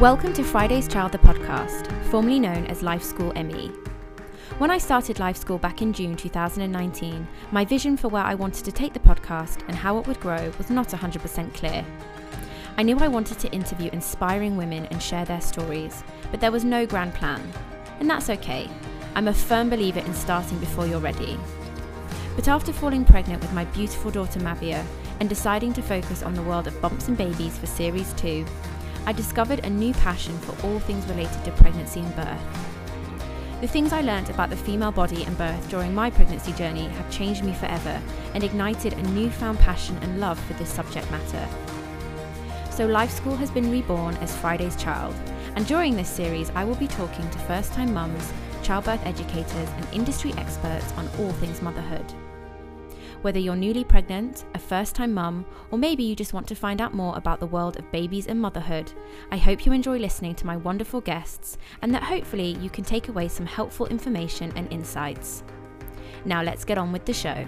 Welcome to Friday's Child, the podcast, formerly known as Life School ME. When I started Life School back in June 2019, my vision for where I wanted to take the podcast and how it would grow was not 100% clear. I knew I wanted to interview inspiring women and share their stories, but there was no grand plan. And that's okay. I'm a firm believer in starting before you're ready. But after falling pregnant with my beautiful daughter Mavia and deciding to focus on the world of bumps and babies for Series 2, I discovered a new passion for all things related to pregnancy and birth. The things I learnt about the female body and birth during my pregnancy journey have changed me forever and ignited a newfound passion and love for this subject matter. So, Life School has been reborn as Friday's Child, and during this series, I will be talking to first time mums, childbirth educators, and industry experts on all things motherhood. Whether you're newly pregnant, a first time mum, or maybe you just want to find out more about the world of babies and motherhood, I hope you enjoy listening to my wonderful guests and that hopefully you can take away some helpful information and insights. Now let's get on with the show.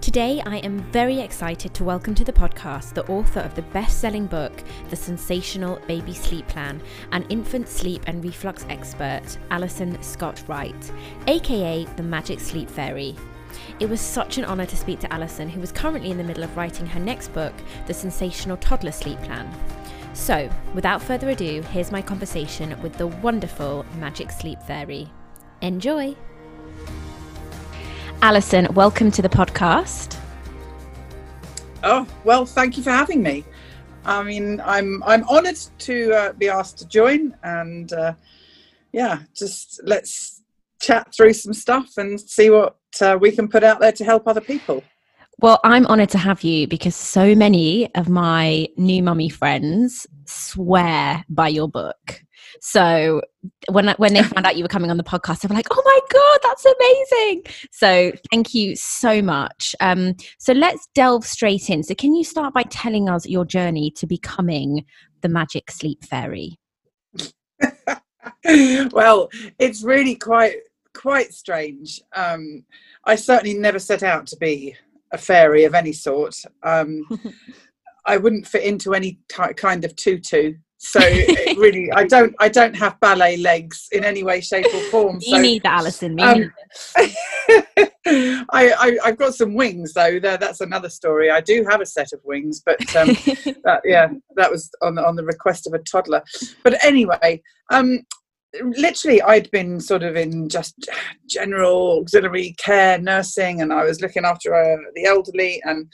Today, I am very excited to welcome to the podcast the author of the best selling book, The Sensational Baby Sleep Plan, and infant sleep and reflux expert, Alison Scott Wright, aka the Magic Sleep Fairy. It was such an honour to speak to Alison, who was currently in the middle of writing her next book, The Sensational Toddler Sleep Plan. So, without further ado, here's my conversation with the wonderful Magic Sleep Fairy. Enjoy! Alison, welcome to the podcast. Oh, well, thank you for having me. I mean, I'm I'm honoured to uh, be asked to join, and uh, yeah, just let's chat through some stuff and see what uh, we can put out there to help other people. Well, I'm honoured to have you because so many of my new mummy friends swear by your book. So when when they found out you were coming on the podcast, they were like, "Oh my god, that's amazing!" So thank you so much. Um, so let's delve straight in. So can you start by telling us your journey to becoming the Magic Sleep Fairy? well, it's really quite quite strange. Um, I certainly never set out to be a fairy of any sort. Um, I wouldn't fit into any kind of tutu. So really, I don't. I don't have ballet legs in any way, shape, or form. So, you need that, Alison. Um, I, I, have got some wings though. There, that's another story. I do have a set of wings, but um, that, yeah, that was on on the request of a toddler. But anyway, um, literally i'd been sort of in just general auxiliary care nursing and i was looking after uh, the elderly and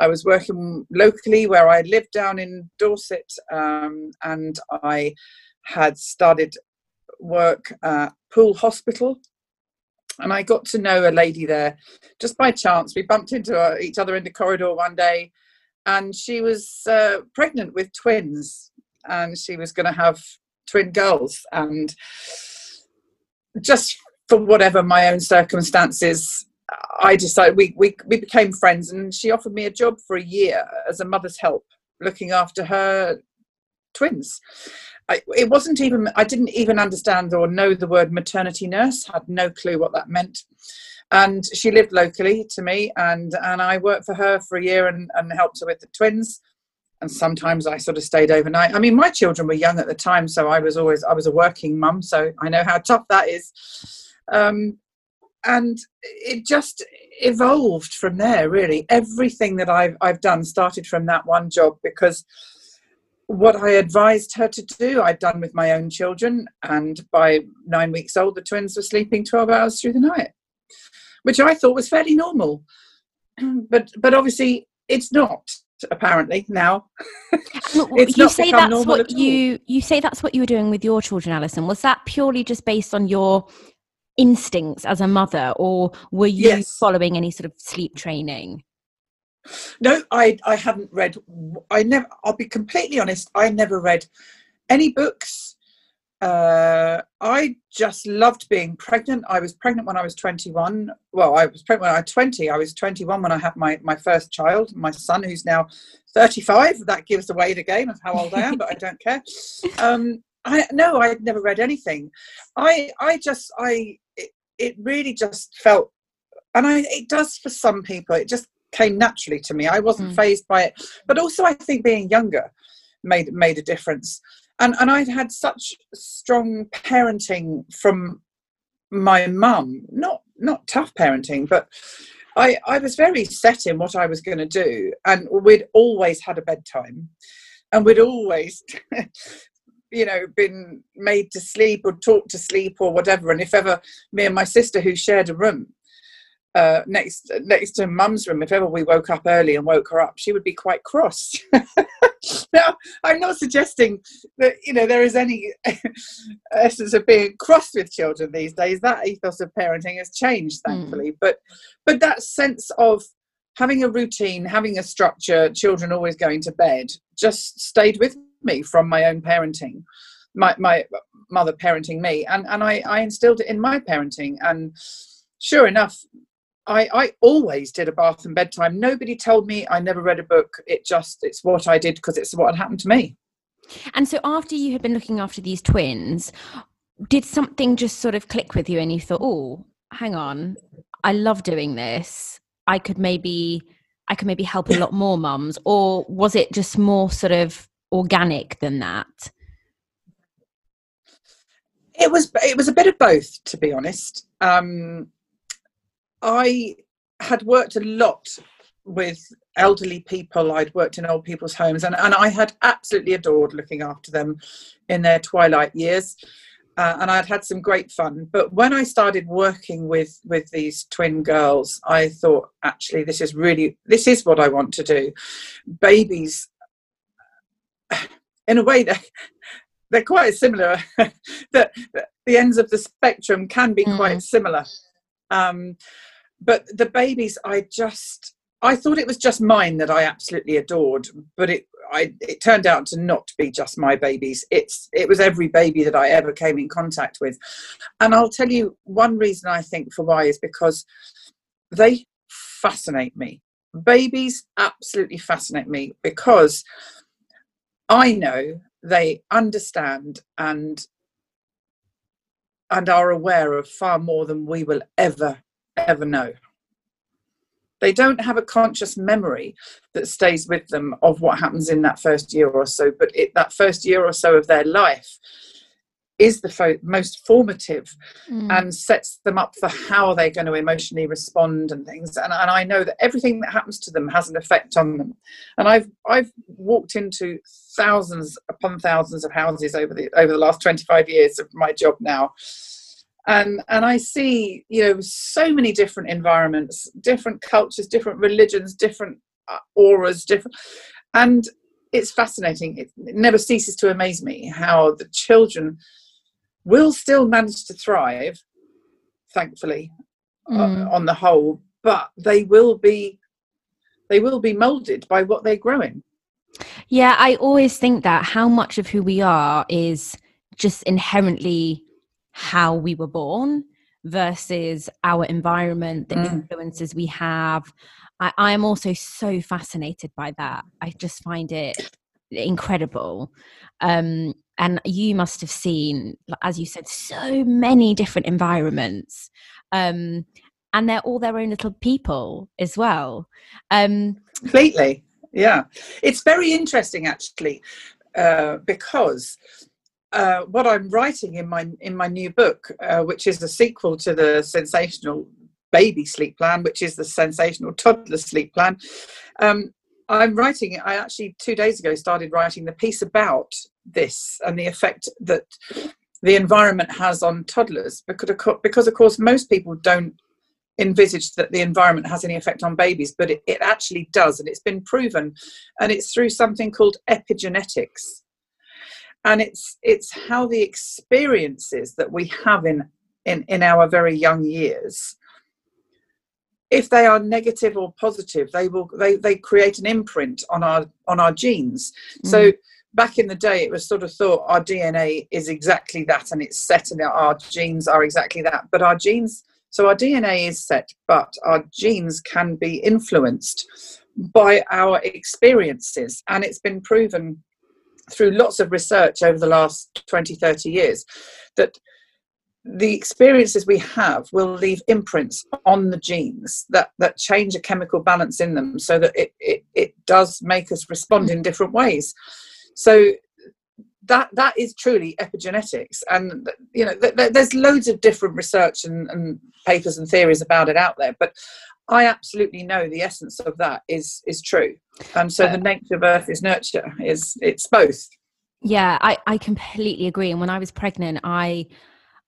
i was working locally where i lived down in dorset um, and i had started work at poole hospital. And i got to know a lady there just by chance. We bumped into uh, each other in the corridor one day and she was uh, pregnant with twins. And she was going to have twin girls and just for whatever my own circumstances i decided we, we we became friends and she offered me a job for a year as a mother's help looking after her twins. I, it wasn't even i didn't even understand or know the word maternity nurse had no clue what that meant. And she lived locally to me and and i worked for her for a year and, and helped her with the twins and sometimes I sort of stayed overnight. I mean, my children were young at the time, so I was always I was a working mum, so I know how tough that is. Um, and it just evolved from there. Really, everything that I've I've done started from that one job because what I advised her to do, I'd done with my own children, and by nine weeks old, the twins were sleeping twelve hours through the night, which I thought was fairly normal. But but obviously, it's not apparently now. You say that's what you you say that's what you were doing with your children alison. Was that purely just based on your instincts as a mother or were you yes. following any sort of sleep training? No i i hadn't read i never i'll be completely honest i never read any books uh, I just loved being pregnant. I was pregnant when I was 21. Well, I was pregnant when I was 20. I was 21 when I had my, my first child, my son, who's now 35. That gives away the game of how old I am, but I don't care. Um, I no, I'd never read anything. I I just I it, it really just felt, and I it does for some people. It just came naturally to me. I wasn't mm. phased by it, but also I think being younger made made a difference and and I'd had such strong parenting from my mum, not not tough parenting, but I I was very set in what I was going to do, and we'd always had a bedtime, and we'd always. you know been made to sleep or taught to sleep or whatever and if ever me and my sister who shared a room uh, next next to mum's room, if ever we woke up early and woke her up, she would be quite cross. now, I'm not suggesting that you know there is any essence of being cross with children these days. That ethos of parenting has changed, hmm. thankfully. Mm. But but that sense of having a routine, having a structure, children always going to bed, just stayed with me from my own parenting. My my mother parenting me, and and I, I instilled it in my parenting and sure enough I, I always did a bath and bedtime. Nobody told me I never read a book. It just, it's what I did because it's what had happened to me. And so after you had been looking after these twins, did something just sort of click with you and you thought, oh, hang on, I love doing this. I could maybe, I could maybe help a lot more mums. Or was it just more sort of organic than that? It was, it was a bit of both, to be honest. Um, I had worked a lot with elderly people. I'd worked in old people's homes, and, and I had absolutely adored looking after them in their twilight years. Uh, and I'd had some great fun. But when I started working with with these twin girls, I thought, actually, this is really this is what I want to do. Babies, in a way, they're, they're quite similar. that the ends of the spectrum can be mm. quite similar. Um, but the babies, I just I thought it was just mine that I absolutely adored, but it I, it turned out to not be just my babies. It's it was every baby that I ever came in contact with, and I'll tell you one reason I think for why is because they fascinate me. Babies absolutely fascinate me because I know they understand and and are aware of far more than we will ever ever know. They don't have a conscious memory that stays with them of what happens in that first year or so, but it, that first year or so of their life is the fo- most formative mm. and sets them up for how they're going to emotionally respond and things and, and i know that everything that happens to them has an effect on them and i've i've walked into thousands upon thousands of houses over the over the last 25 years of my job now. And and i see you know so many different environments different cultures different religions different uh, auras different and it's fascinating. It, it never ceases to amaze me how the children will still manage to thrive thankfully uh, mm. uh, on the whole but they will be they will be molded by what they're growing yeah i always think that how much of who we are is just inherently how we were born versus our environment, the mm. influences we have. I, I am also so fascinated by that. I just find it incredible. Um, and you must have seen, as you said, so many different environments. Um, and they're all their own little people as well. Um, Completely. Yeah. It's very interesting, actually, uh, because uh, what I'm writing in my in my new book, uh, which is a sequel to the sensational baby sleep plan, which is the sensational toddler sleep plan. Um, I'm writing. I actually two days ago started writing the piece about this and the effect that the environment has on toddlers, because because of course most people don't envisage that the environment has any effect on babies, but it, it actually does, and it's been proven, and it's through something called epigenetics. And it's it's how the experiences that we have in in, in our very young years if they are negative or positive they will they, they create an imprint on our on our genes. Mm. so back in the day it was sort of thought our dna is exactly that and it's set and our genes are exactly that. But our genes so our dna is set but our genes can be influenced by our experiences and it's been proven through lots of research over the last 20, 30 years that the experiences we have will leave imprints on the genes that, that change a chemical balance in them so that it, it, it does make us respond hmm. in different ways. So that that is truly epigenetics. And you know th- th- there's loads of different research and, and, papers and theories about it out there but i absolutely know the essence of that is is true. And so the nature of earth is nurture is it's both. Yeah i i completely agree. And when i was pregnant i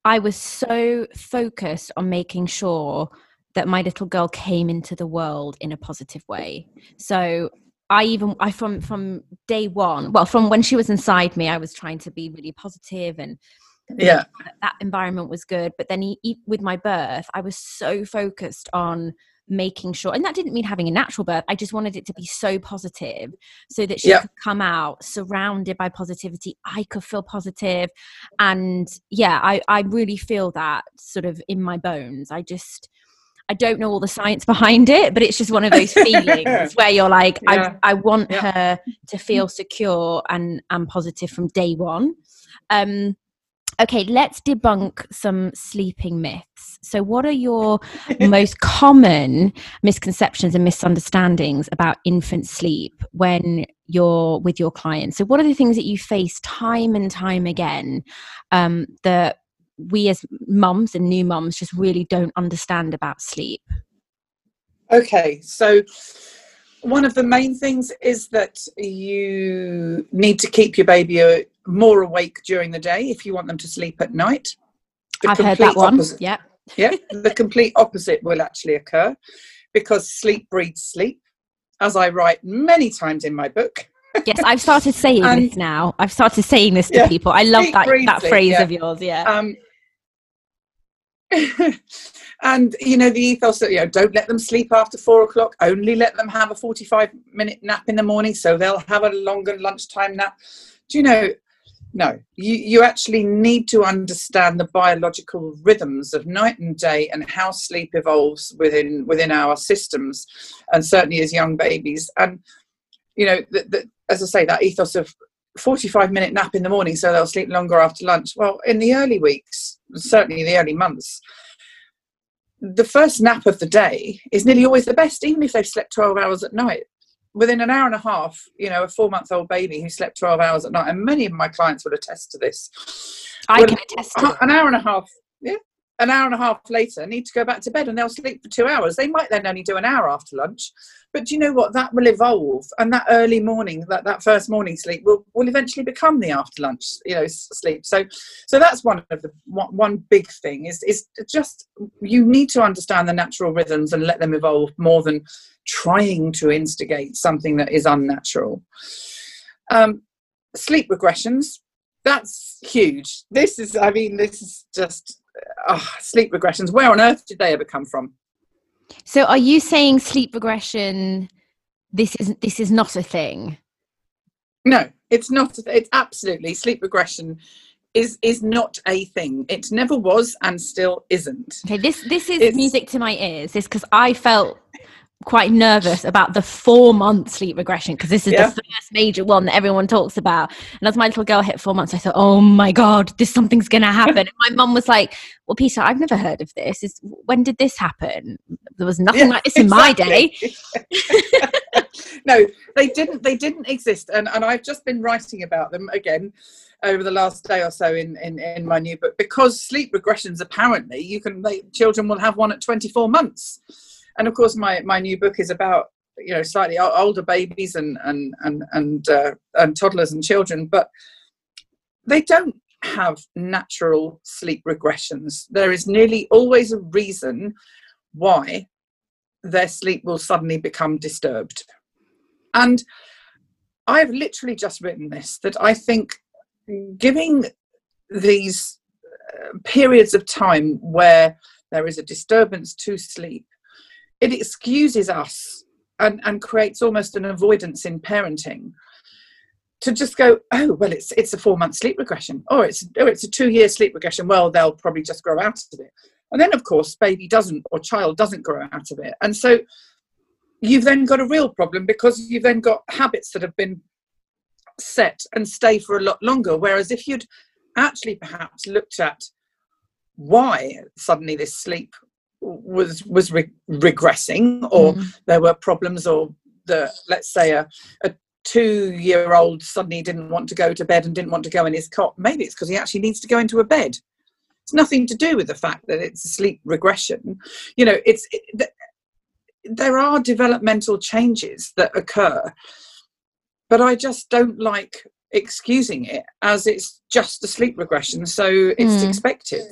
i was so focused on making sure that my little girl came into the world in a positive way. So I even I from from day one, well, from when she was inside me, I was trying to be really positive and yeah, that environment was good. But then he, with my birth, I was so focused on making sure, and that didn't mean having a natural birth. I just wanted it to be so positive, so that she yeah. could come out surrounded by positivity. I could feel positive, and yeah, I I really feel that sort of in my bones. I just I don't know all the science behind it, but it's just one of those feelings where you're like, yeah. I, I want yeah. her to feel secure and, and positive from day one. Um, okay, let's debunk some sleeping myths. So, what are your most common misconceptions and misunderstandings about infant sleep when you're with your clients? So, what are the things that you face time and time again um, that we as mums and new mums just really don't understand about sleep? Okay, so one of the main things is that you need to keep your baby more awake during the day if you want them to sleep at night. The I've heard that one. Opposite, yeah. yeah, the complete opposite will actually occur because sleep breeds sleep, as I write many times in my book. yes, I've started saying and, this now. I've started saying this to yeah, people. I love that that phrase yeah. of yours. Yeah. Um, and you know the ethos that you know don't let them sleep after four o'clock only let them have a 45 minute nap in the morning so they'll have a longer lunchtime nap. Do you know no you, you actually need to understand the biological rhythms of night and day and how sleep evolves within within our systems and certainly as young babies. And you know the, as i say that ethos of 45 minute nap in the morning so they'll sleep longer after lunch well in the early weeks certainly the early months, the first nap of the day is nearly always the best, even if they've slept 12 hours at night. Within an hour and a half, you know, a four month old baby who slept 12 hours at night, and many of my clients would attest to this. I can attest to An hour and a half, yeah, an hour and a half later need to go back to bed and they'll sleep for two hours. They might then only do an hour after lunch. But do you know what? That will evolve. And that early morning, that, that first morning sleep will, will eventually become the after lunch, you know, sleep. So so that's one of the one, one big thing is is just you need to understand the natural rhythms and let them evolve more than trying to instigate something that is unnatural. Um, sleep regressions, that's huge. This is, I mean, this is just oh, sleep regressions. Where on earth did they ever come from? So, are you saying sleep regression? This is this is not a thing. No, it's not. It's absolutely sleep regression is is not a thing. It never was and still isn't. Okay, this this is it's, music to my ears. This because I felt quite nervous about the four month sleep regression because this is yeah. the first major one that everyone talks about. And as my little girl hit four months, I thought, oh my God, this something's going to happen. and my mum was like, well, Peter, I've never heard of this. Is when did this happen? There was nothing yeah, like this in exactly. my day. no, they didn't. They didn't exist. And, and I've just been writing about them again over the last day or so in, in, in my new book because sleep regressions apparently you can they, children will have one at 24 months and of course my my new book is about you know slightly older babies and and and and, uh, and toddlers and children but they don't have natural sleep regressions. There is nearly always a reason why their sleep will suddenly become disturbed. And i've literally just written this that i think giving these uh, periods of time where there is a disturbance to sleep it excuses us and, and creates almost an avoidance in parenting to just go, oh well, it's it's a four month sleep regression, or it's oh it's a two year sleep regression. Well, they'll probably just grow out of it, and then of course, baby doesn't or child doesn't grow out of it, and so you've then got a real problem because you've then got habits that have been set and stay for a lot longer. Whereas if you'd actually perhaps looked at why suddenly this sleep was was re- regressing or mm. there were problems or the let's say a, a two year old suddenly didn't want to go to bed and didn't want to go in his cot. Maybe it's because he actually needs to go into a bed. It's nothing to do with the fact that it's a sleep regression. You know, it's it, there are developmental changes that occur, but I just don't like excusing it as it's just a sleep regression, so it's mm. expected.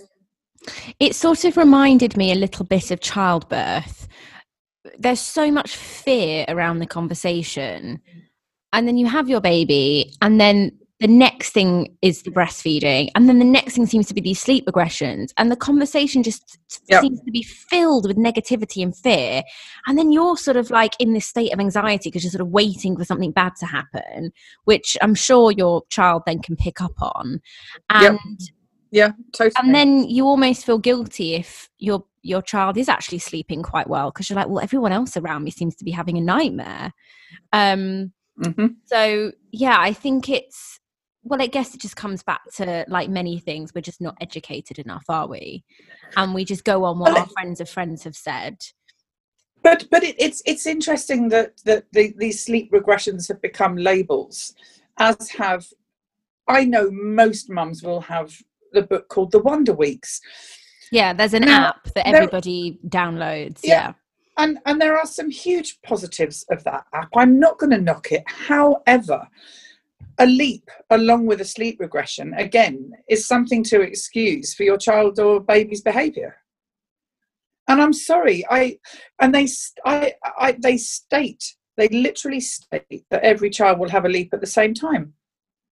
It sort of reminded me a little bit of childbirth. There's so much fear around the conversation. And then you have your baby, and then the next thing is the breastfeeding and then the next thing seems to be these sleep regressions and the conversation just yep. seems to be filled with negativity and fear and then you're sort of like in this state of anxiety because you're sort of waiting for something bad to happen which i'm sure your child then can pick up on and yep. Yeah totally and then you almost feel guilty if your your child is actually sleeping quite well because you're like well everyone else around me seems to be having a nightmare um Mm-hmm. So yeah, I think it's well, I guess it just comes back to like many things. We're just not educated enough, are we? And we just go on what our friends of friends have said. But but it, it's it's interesting that that the, these sleep regressions have become labels, as have I know most mums will have the book called The Wonder Weeks. Yeah, there's an now, app that everybody downloads. Yeah. yeah. And and there are some huge positives of that app. I'm not going to knock it. However, a leap along with a sleep regression again is something to excuse for your child or baby's behavior and i'm sorry i and they I, I they state they literally state that every child will have a leap at the same time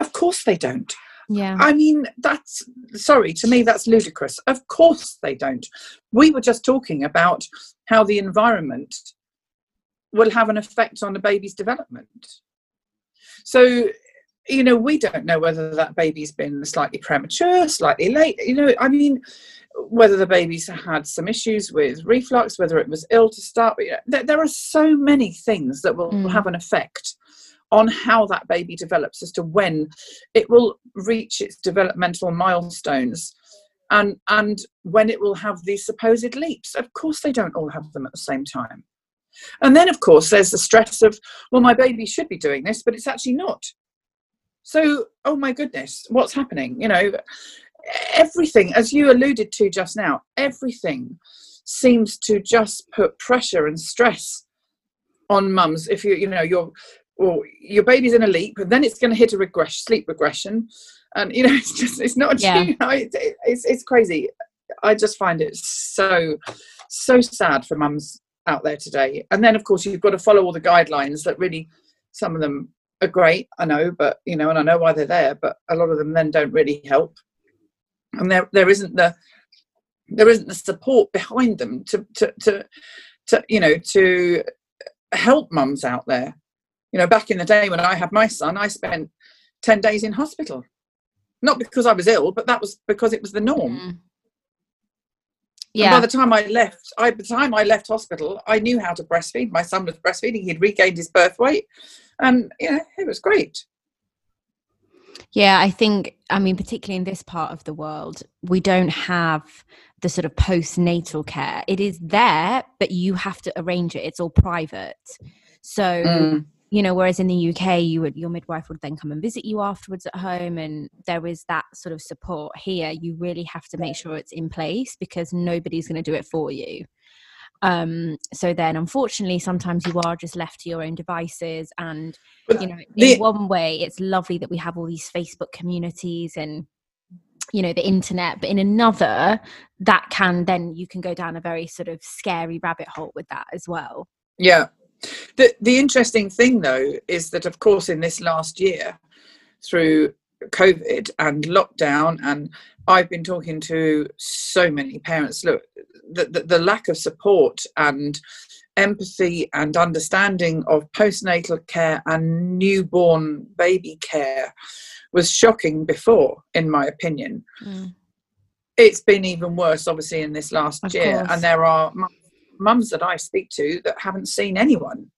of course they don't yeah i mean that's sorry to me that's ludicrous of course they don't we were just talking about how the environment will have an effect on the baby's development so you know, we don't know whether that baby's been slightly premature, slightly late. You know, I mean, whether the baby's had some issues with reflux, whether it was ill to start. You know, there, there, are so many things that will mm. have an effect on how that baby develops as to when it will reach its developmental milestones and and when it will have these supposed leaps of course they don't all have them at the same time and then of course there's the stress of well my baby should be doing this but it's actually not so, oh my goodness, what's happening? You know, everything, as you alluded to just now, everything seems to just put pressure and stress on mums. If you, you know, your or your baby's in a leap, and then it's going to hit a regress, sleep regression, and you know, it's just, it's not, yeah. you know, it, it's it's crazy. I just find it so so sad for mums out there today. And then, of course, you've got to follow all the guidelines that really some of them are great, I know, but you know, and I know why they're there, but a lot of them then don't really help. And there there isn't the there isn't the support behind them to to to, to you know to help mums out there. You know, back in the day when I had my son, I spent ten days in hospital. Not because I was ill, but that was because it was the norm. Mm. Yeah. And by the time I left, I, by the time I left hospital, I knew how to breastfeed. My son was breastfeeding; he'd regained his birth weight, and you know, it was great. Yeah, I think, I mean, particularly in this part of the world, we don't have the sort of postnatal care. It is there, but you have to arrange it. It's all private. So, mm you know whereas in the uk you would your midwife would then come and visit you afterwards at home and there is that sort of support here. You really have to make sure it's in place because nobody's going to do it for you. Um so then unfortunately sometimes you are just left to your own devices and you know in one way it's lovely that we have all these facebook communities and you know the internet but in another that can then you can go down a very sort of scary rabbit hole with that as well. Yeah the, the interesting thing, though, is that, of course, in this last year, through COVID and lockdown, and I've been talking to so many parents. Look, the, the, the lack of support and empathy and understanding of postnatal care and newborn baby care was shocking before, in my opinion. Mm. It's been even worse, obviously, in this last of year, course. and there are mums that I speak to that haven't seen anyone.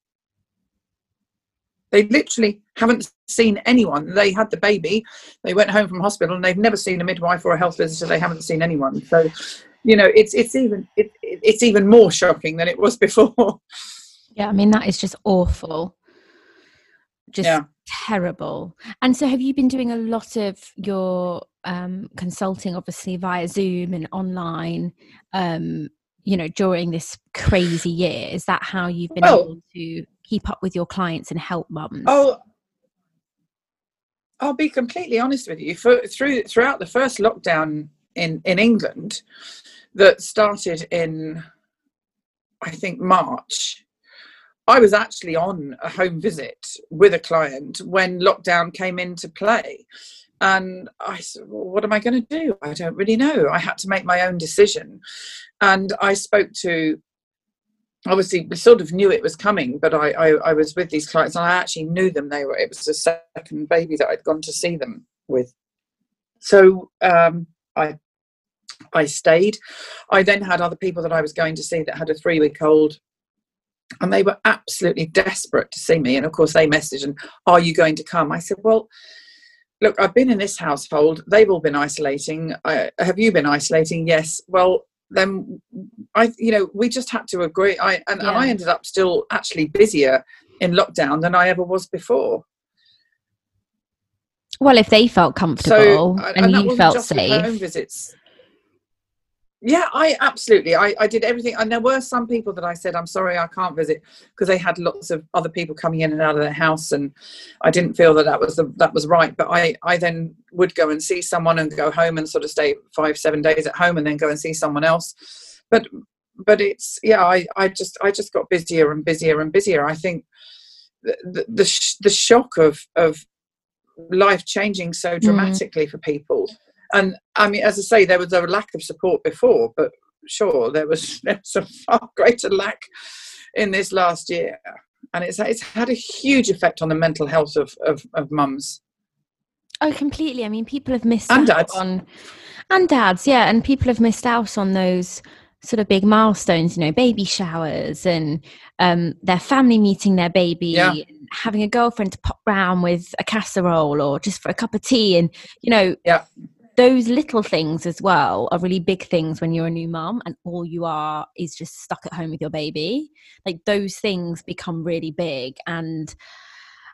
They literally haven't seen anyone. They had the baby, they went home from hospital, and they've never seen a midwife or a health visitor. They haven't seen anyone. So, you know, it's it's even it, it's even more shocking than it was before. Yeah, I mean that is just awful. just yeah. terrible. And so, have you been doing a lot of your um, consulting, obviously via Zoom and online? Um, you know, during this crazy year, is that how you've been well, able to keep up with your clients and help mums? Oh, I'll be completely honest with you. For, through throughout the first lockdown in in England, that started in, I think March. I was actually on a home visit with a client when lockdown came into play. And I said, well, what am I going to do? I don't really know. I had to make my own decision. And I spoke to, obviously, we sort of knew it was coming, but I, I, I was with these clients and I actually knew them. They were, it was the second baby that I'd gone to see them with. So um, I I stayed. I then had other people that I was going to see that had a three week old and they were absolutely desperate to see me. And of course, they messaged and, Are you going to come? I said, Well, look, I've been in this household. They've all been isolating. I, have you been isolating? Yes. Well, then I, you know, we just had to agree. I and, yeah. and I ended up still actually busier in lockdown than I ever was before. Well, if they felt comfortable so, and, and you felt safe, home visits yeah i absolutely I, I did everything and there were some people that i said i'm sorry i can't visit because they had lots of other people coming in and out of their house and i didn't feel that that was the, that was right but i i then would go and see someone and go home and sort of stay five seven days at home and then go and see someone else but but it's yeah i i just i just got busier and busier and busier i think the the, the, the shock of of life changing so mm. dramatically mm. for people and I mean, as I say, there was a lack of support before, but sure, there was, there was a far greater lack in this last year. And it's, it's had a huge effect on the mental health of, of, of mums. Oh, completely. I mean, people have missed and out dads. on, and dads, yeah, and people have missed out on those sort of big milestones, you know, baby showers and um, their family meeting their baby, yeah. having a girlfriend to pop round with a casserole or just for a cup of tea, and you know, yeah those little things as well are really big things when you're a new mum and all you are is just stuck at home with your baby. Like those things become really big and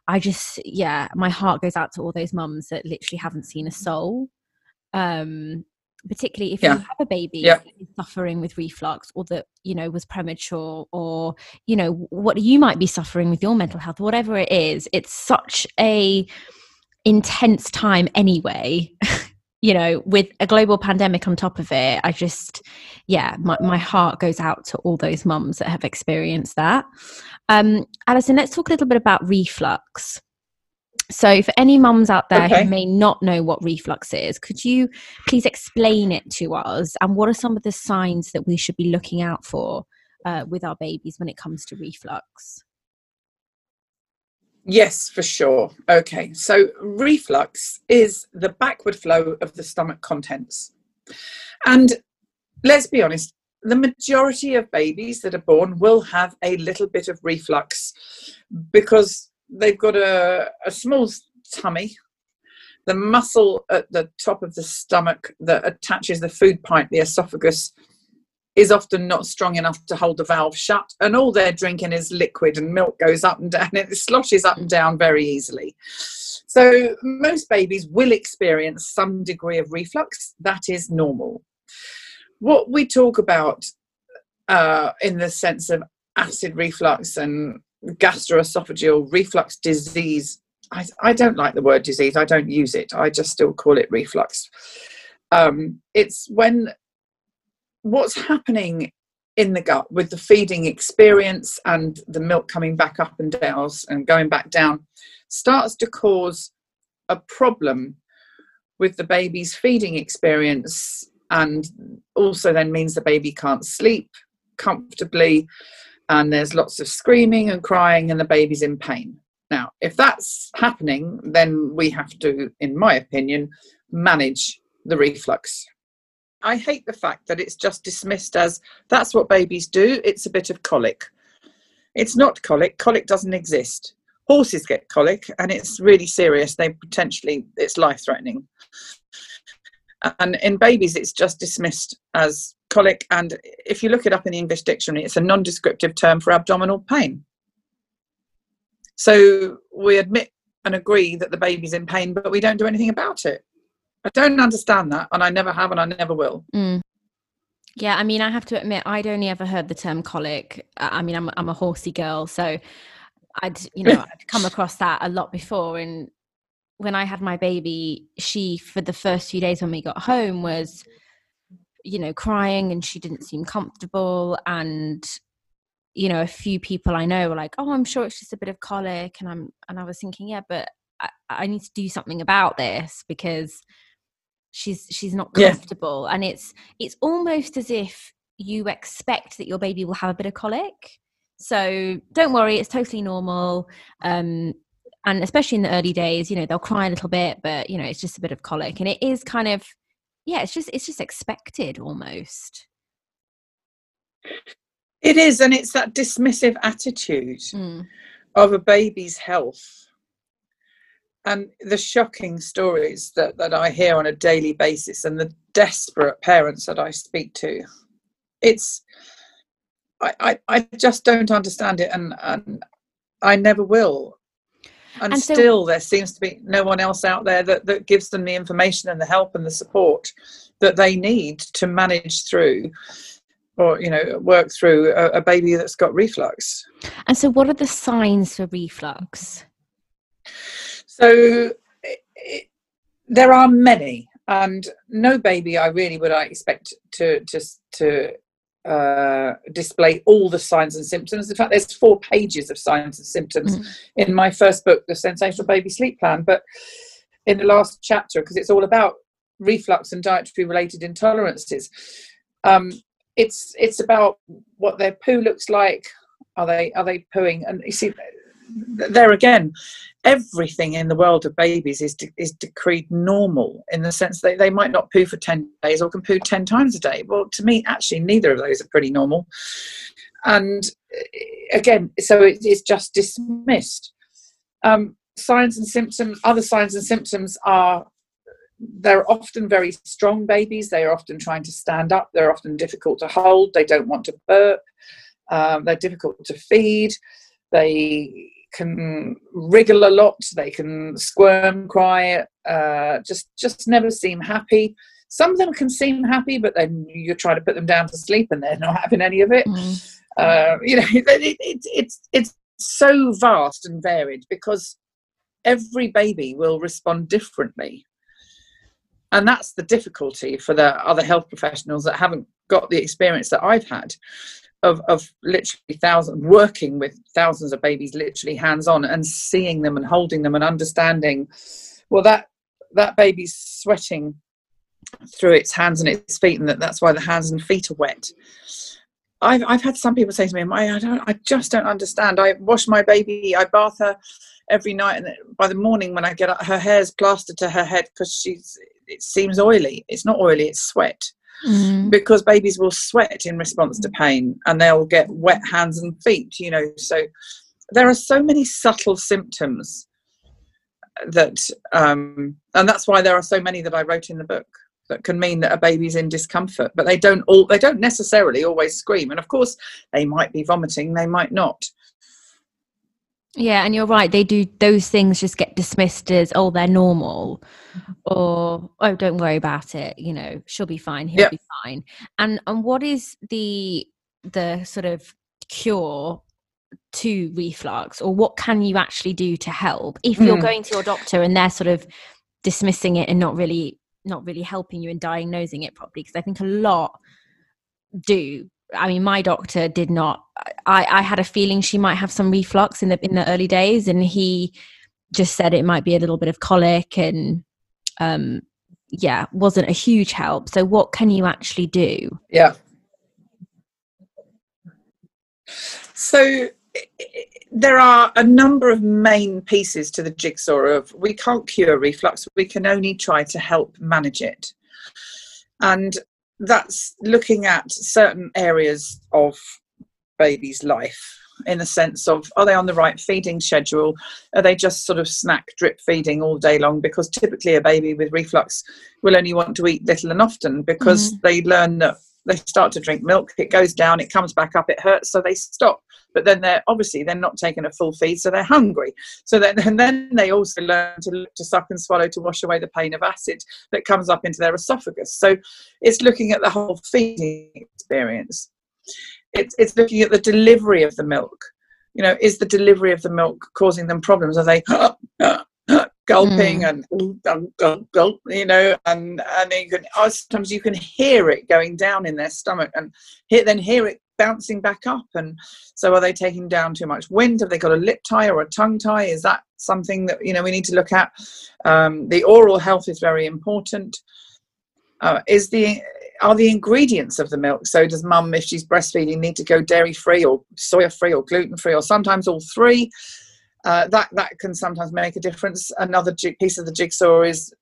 I just yeah, my heart goes out to all those mums that literally haven't seen a soul. Um particularly if yeah. you have a baby yeah. suffering with reflux or that you know was premature or you know what you might be suffering with your mental health whatever it is it's such a intense time anyway you know, with a global pandemic on top of it, I just, yeah, my, my heart goes out to all those mums that have experienced that. Um, Alison, let's talk a little bit about reflux. So, for any mums out there okay. who may not know what reflux is, could you please explain it to us? And what are some of the signs that we should be looking out for uh, with our babies when it comes to reflux? Yes, for sure. Okay, so reflux is the backward flow of the stomach contents. And let's be honest, the majority of babies that are born will have a little bit of reflux because they've got a, a small tummy. The muscle at the top of the stomach that attaches the food pipe, the esophagus, is often not strong enough to hold the valve shut, and all they're drinking is liquid, and milk goes up and down, and it sloshes up and down very easily. So, most babies will experience some degree of reflux. That is normal. What we talk about uh, in the sense of acid reflux and gastroesophageal reflux disease, I, I, don't like the word disease, I don't use it, I just still call it reflux. Um, it's when what's happening in the gut with the feeding experience and the milk coming back up and down and going back down starts to cause a problem with the baby's feeding experience and also then means the baby can't sleep comfortably and there's lots of screaming and crying and the baby's in pain. Now if that's happening then we have to in my opinion manage the reflux I hate the fact that it's just dismissed as that's what babies do. It's a bit of colic. It's not colic. Colic doesn't exist. Horses get colic, and it's really serious. They potentially it's life threatening. And in babies, it's just dismissed as colic. And if you look it up in the English dictionary, it's a non descriptive term for abdominal pain. So we admit and agree that the baby's in pain, but we don't do anything about it. I don't understand that, and I never have, and I never will. Mm. Yeah, I mean, I have to admit, I'd only ever heard the term colic. I mean, I'm I'm a horsey girl, so I'd you know I'd come across that a lot before. And when I had my baby, she for the first few days when we got home was, you know, crying, and she didn't seem comfortable, and you know, a few people I know were like, "Oh, I'm sure it's just a bit of colic," and I'm and I was thinking, yeah, but I, I need to do something about this because she's she's not comfortable yeah. and it's it's almost as if you expect that your baby will have a bit of colic so don't worry it's totally normal um and especially in the early days you know they'll cry a little bit but you know it's just a bit of colic and it is kind of yeah it's just it's just expected almost it is and it's that dismissive attitude mm. of a baby's health and the shocking stories that, that I hear on a daily basis and the desperate parents that I speak to, it's I, I, I just don't understand it and, and I never will. And, and so, still there seems to be no one else out there that, that gives them the information and the help and the support that they need to manage through or you know work through a, a baby that's got reflux. And so what are the signs for reflux? So it, there are many, and no baby I really would I expect to to to uh, display all the signs and symptoms. In fact, there's four pages of signs and symptoms mm. in my first book, The Sensational Baby Sleep Plan. But in the last chapter, because it's all about reflux and dietary related intolerances, um, it's it's about what their poo looks like. Are they are they pooing? And you see, there again, everything in the world of babies is de- is decreed normal in the sense that they might not poo for 10 days or can poo 10 times a day. Well to me actually neither of those are pretty normal. And eh, again so it is just dismissed. Um, signs and symptoms other signs and symptoms are they're often very strong babies. They are often trying to stand up. They're often difficult to hold. They don't want to burp. Um, they're difficult to feed. They can wriggle a lot they can squirm cry uh, just just never seem happy. Some of them can seem happy but then you try to put them down to sleep and they're not having any of it. Mm. uh, you know it, it, it's it's so vast and varied because every baby will respond differently. And that's the difficulty for the other health professionals that haven't got the experience that i've had of, of literally thousands working with thousands of babies literally hands on and seeing them and holding them and understanding well that that baby's sweating through its hands and its feet and that that's why the hands and feet are wet. I've, I've had some people say to me I, don't, I just don't understand. I wash my baby I bath her every night and by the morning when I get up her hair's plastered to her head because she's it seems oily. It's not oily it's sweat mm. because babies will sweat in response to pain and they'll get wet hands and feet you know so there are so many subtle symptoms that um, and that's why there are so many that i wrote in the book that can mean that a baby's in discomfort but they don't all they don't necessarily always scream and of course they might be vomiting they might not yeah, and you're right. They do those things just get dismissed as oh they're normal, or oh don't worry about it. You know she'll be fine. He'll yep. be fine. And and what is the the sort of cure to reflux, or what can you actually do to help if you're mm. going to your doctor and they're sort of dismissing it and not really not really helping you in diagnosing it properly? Because I think a lot do I mean, my doctor did not. I, I had a feeling she might have some reflux in the in the early days, and he just said it might be a little bit of colic, and um, yeah, wasn't a huge help. So, what can you actually do? Yeah. So there are a number of main pieces to the jigsaw of we can't cure reflux we can only try to help manage it and that's looking at certain areas of baby's life in the sense of are they on the right feeding schedule are they just sort of snack drip feeding all day long because typically a baby with reflux will only want to eat little and often because mm. they learn that they start to drink milk it goes down it comes back up it hurts so they stop. But then they're obviously they're not taking a full feed so they're hungry. So then and then they also learn to, to suck and swallow to wash away the pain of acid that comes up into their esophagus. So it's looking at the whole feeding experience. It's, it's looking at the delivery of the milk. You know is the delivery of the milk causing them problems? Are they gulping mm. and gulp, gulp, gulp, you know, and and you can oh, sometimes you can hear it going down in their stomach and hear, then hear it bouncing back up. And so, are they taking down too much wind? Have they got a lip tie or a tongue tie? Is that something that you know we need to look at? Um, the oral health is very important. Uh, is the are the ingredients of the milk so does mum if she's breastfeeding need to go dairy free or soya free or gluten free or sometimes all three uh, that that can sometimes make a difference. Another piece of the jigsaw is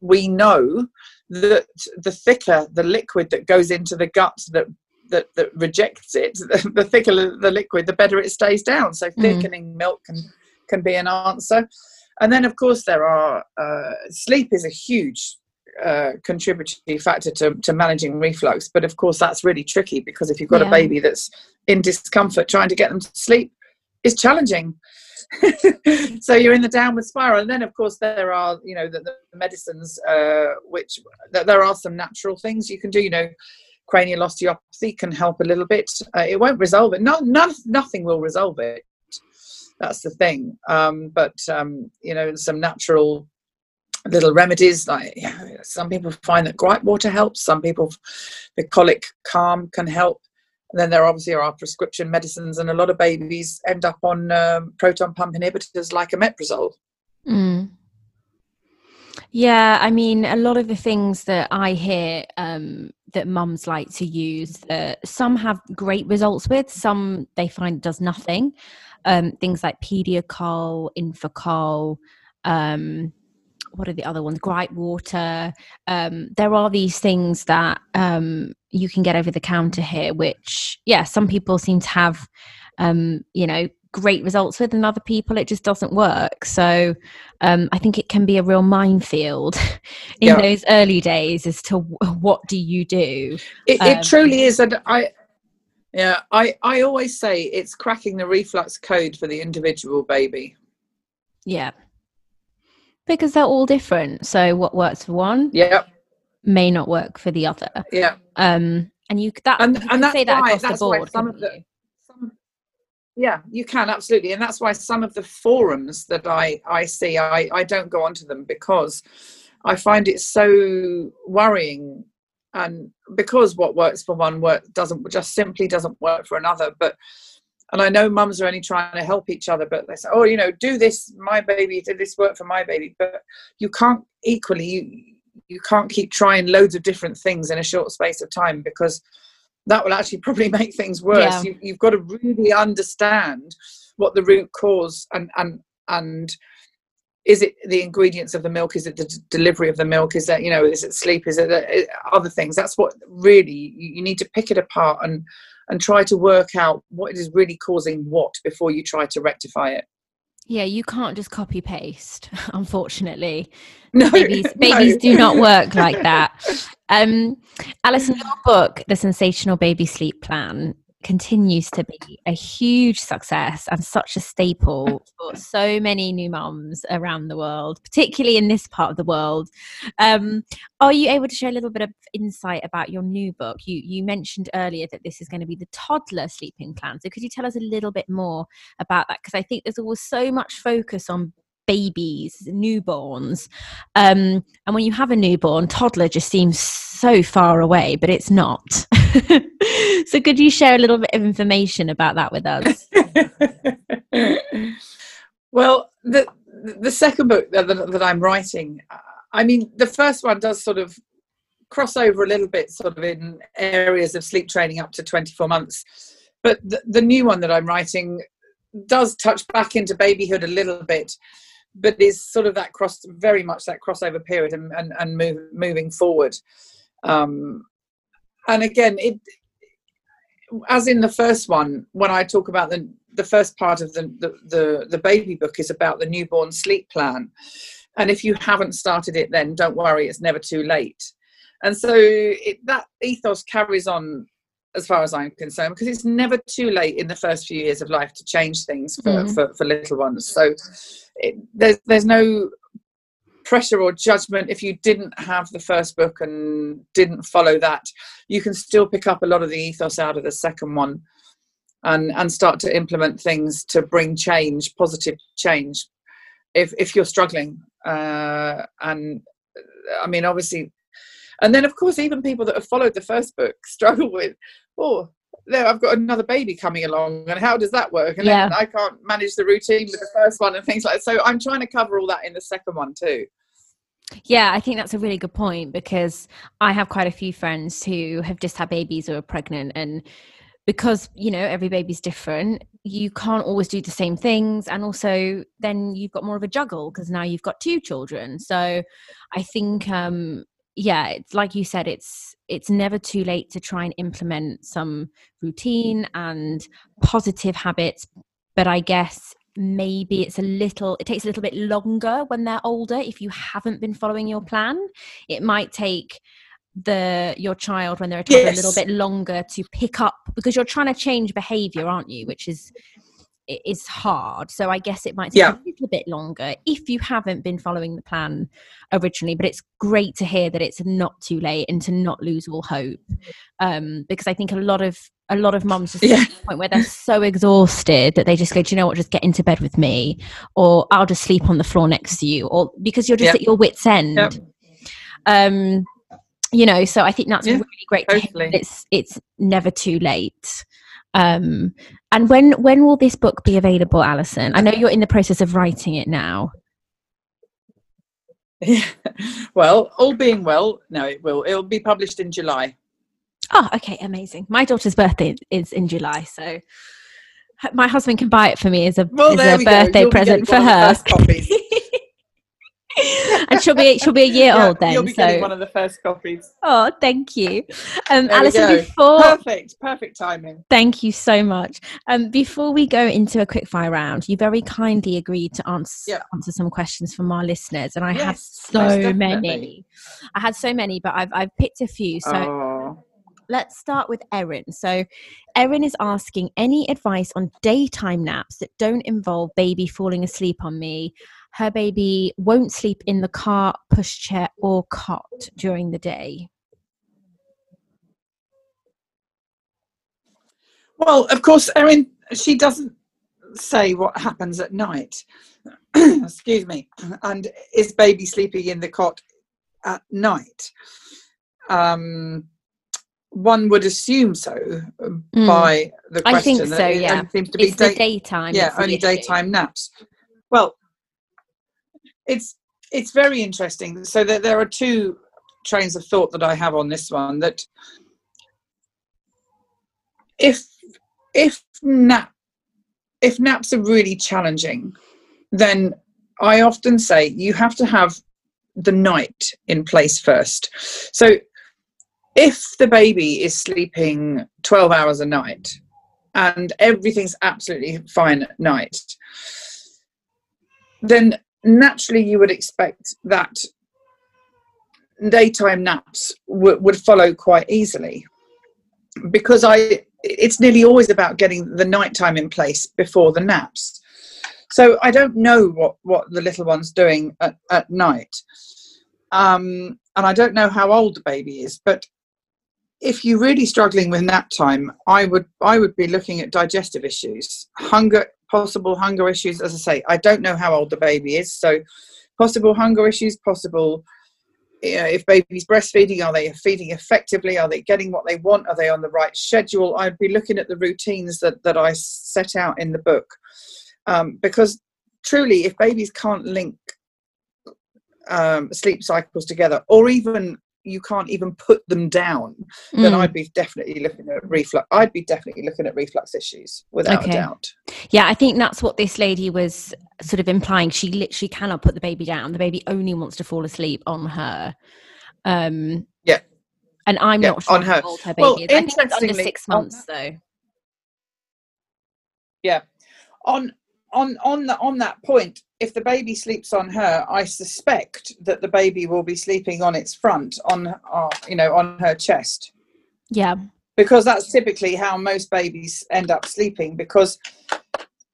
we know that the thicker the liquid that goes into the gut that that, that rejects it, the, the, thicker the liquid, the better it stays down. So mm. thickening mm. milk can can be an answer. And then, of course, there are uh, sleep is a huge uh, contributory factor to, to managing reflux. But of course, that's really tricky because if you've got yeah. a baby that's in discomfort, trying to get them to sleep is challenging. so you're in the downward spiral. And then of course there are you know the, the medicines uh, which there are some natural things you can do. You know cranial osteopathy can help a little bit. Uh, it won't resolve it. No, no, nothing will resolve it. That's the thing. Um, but um, you know some natural little remedies like yeah, some people find that gripe water helps. Some people the colic calm can help and then there obviously are prescription medicines, and a lot of babies end up on um, proton pump inhibitors like omeprazole. Mm. Yeah, I mean, a lot of the things that I hear um, that mums like to use, uh, some have great results with, some they find does nothing. Um, things like Pediacol, Infacol, um, what are the other ones? Gripe water. Um, there are these things that um, you can get over the counter here, which, yeah, some people seem to have, um, you know, great results with, and other people it just doesn't work. So um, I think it can be a real minefield in yeah. those early days as to what do you do. It, it um, truly is, and I. Yeah, I, I always say it's cracking the reflux code for the individual baby. Yeah because they're all different. So what works for one, yeah, may not work for the other. Yeah. Um, and you that and, you and that's say that why, across the board. some of the, some, yeah, you can absolutely, and that's why some of the forums that I I see, I I don't go onto them because I find it so worrying, and because what works for one work doesn't just simply doesn't work for another, but and I know mums are only trying to help each other, but they say, oh, you know, do this, my baby, did this work for my baby? But you can't equally, you, you can't keep trying loads of different things in a short space of time because that will actually probably make things worse. Yeah. You, you've got to really understand what the root cause and, and, and, is it the ingredients of the milk is it the d- delivery of the milk is that you know is it sleep is it uh, other things that's what really you, you need to pick it apart and and try to work out what is really causing what before you try to rectify it. Yeah, you can't just copy paste, unfortunately. No, babies, babies no. do not work like that. Um, Alison, your book, The Sensational Baby Sleep Plan, continues to be a huge success and such a staple for so many new mums around the world, particularly in this part of the world. Um, are you able to share a little bit of insight about your new book? You you mentioned earlier that this is going to be the toddler sleeping plan. So could you tell us a little bit more about that? Because I think there's always so much focus on babies, newborns. Um, and when you have a newborn, toddler just seems so far away, but it's not. so could you share a little bit of information about that with us? well, the the second book that, that I'm writing, I mean, the first one does sort of cross over a little bit, sort of in areas of sleep training up to 24 months. But the, the new one that I'm writing does touch back into babyhood a little bit but is sort of that cross very much that crossover period and and, and move, moving forward. Um, and again it as in the first one when i talk about the the first part of the, the the, the baby book is about the newborn sleep plan. And if you haven't started it then don't worry it's never too late. And so it, that ethos carries on as far as I'm concerned, because it's never too late in the first few years of life to change things for, mm. for, for, little ones. So it, there's there's no pressure or judgment if you didn't have the first book and didn't follow that. You can still pick up a lot of the ethos out of the second one, and and start to implement things to bring change, positive change. If if you're struggling, uh, and I mean, obviously and then of course even people that have followed the first book struggle with oh, there I've got another baby coming along, and how does that work? And yeah. then I can't manage the routine with the first one and things like that. So I'm trying to cover all that in the second one too. Yeah, I think that's a really good point because I have quite a few friends who have just had babies or are pregnant and because you know every baby's different you can't always do the same things and also then you've got more of a juggle because now you've got two children so i think um yeah it's like you said it's it's never too late to try and implement some routine and positive habits but i guess maybe it's a little it takes a little bit longer when they're older if you haven't been following your plan it might take the your child when they're a, yes. a little bit longer to pick up because you're trying to change behavior aren't you which is is hard. So I guess it might take yeah. a little bit longer if you haven't been following the plan originally. But it's great to hear that it's not too late and to not lose all hope. Um, because I think a lot of a lot of mums just yeah. at the point where they're so exhausted that they just go, Do you know what, just get into bed with me or I'll just sleep on the floor next to you or because you're just yep. at your wits end. Yep. Um you know, so I think that's yeah, really great totally. it's it's never too late. Um, and when when will this book be available, Alison? I know you're in the process of writing it now. Yeah. Well, all being well, no, it will. It'll be published in July. Oh, okay, amazing. My daughter's birthday is in July, so my husband can buy it for me as a, well, as a birthday present for her. and she'll be she'll be a year yeah, old then. You'll be so. getting one of the first copies. Oh, thank you, um, Alison. Before perfect, perfect timing. Thank you so much. Um, before we go into a quick fire round, you very kindly agreed to answer yeah. answer some questions from our listeners, and I yes, had so many. I had so many, but I've I've picked a few. So. Oh. Let's start with Erin. So, Erin is asking any advice on daytime naps that don't involve baby falling asleep on me her baby won't sleep in the car, pushchair, or cot during the day? Well, of course, Erin, she doesn't say what happens at night. Excuse me. And is baby sleeping in the cot at night? Um, one would assume so mm. by the question. I think so. Yeah, seems to be day- daytime. Yeah, only daytime naps. Well, it's it's very interesting. So that there are two trains of thought that I have on this one. That if if nap if naps are really challenging, then I often say you have to have the night in place first. So if the baby is sleeping 12 hours a night and everything's absolutely fine at night, then naturally you would expect that daytime naps w- would follow quite easily. Because i it's nearly always about getting the nighttime in place before the naps. So i don't know what what the little one's doing at, at night. Um, and i don't know how old the baby is but if you're really struggling with nap time i would i would be looking at digestive issues hunger possible hunger issues. As I say, I don't know how old the baby is, so possible hunger issues, possible. You know, if baby's breastfeeding, are they feeding effectively? Are they getting what they want? Are they on the right schedule? I'd be looking at the routines that, that I set out in the book. Um, because truly, if babies can't link um, sleep cycles together, or even you can't even put them down, mm. then I'd be definitely looking at reflux. I'd be definitely looking at reflux issues without okay. a doubt. Yeah, I think that's what this lady was sort of implying. She literally cannot put the baby down. The baby only wants to fall asleep on her. Um, yeah. And I'm yeah, not sure on her. her baby well, is. I think it's under six months on, though. Yeah. On on on the, on that point, if the baby sleeps on her, I suspect that the baby will be sleeping on its front, on uh, you know, on her chest. Yeah. Because that's typically how most babies end up sleeping. Because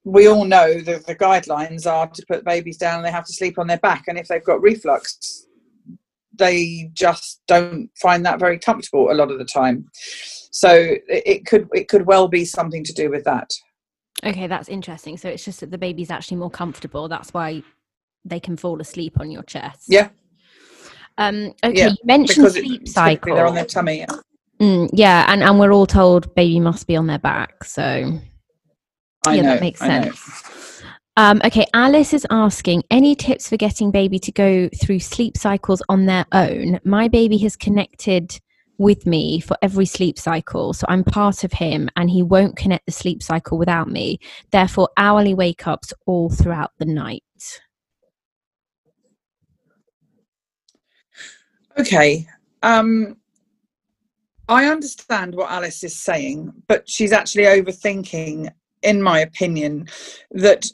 we all know that the guidelines are to put babies down and they have to sleep on their back, and if they've got reflux, they just don't find that very comfortable a lot of the time. So it could it could well be something to do with that. Okay, that's interesting. So it's just that the baby's actually more comfortable. That's why they can fall asleep on your chest. Yeah. Um, okay, yeah, you mentioned sleep cycle. They're on their tummy. Yeah. Mm, yeah, and, and we're all told baby must be on their back. So I yeah, know, that makes sense. Um, okay, Alice is asking any tips for getting baby to go through sleep cycles on their own. My baby has connected with me for every sleep cycle. So I'm part of him and he won't connect the sleep cycle without me. Therefore, hourly wake ups all throughout the night. Okay. Um, I understand what Alice is saying, but she's actually overthinking, in my opinion, that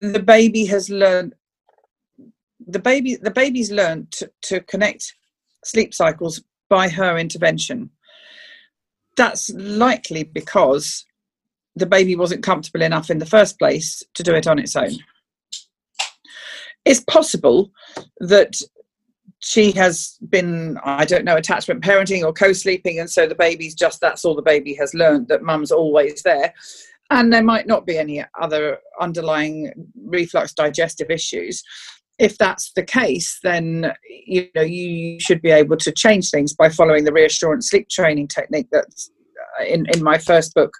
the baby has learned the baby the baby's learned to, to connect sleep cycles by her intervention. That's likely because the baby wasn't comfortable enough in the first place to do it on its own. It's possible that she has been, I don't know, attachment parenting or co sleeping, and so the baby's just that's all the baby has learned that mum's always there. And there might not be any other underlying reflux digestive issues if that's the case, then you know you should be able to change things by following the reassurance sleep training technique that's uh, in in my first book,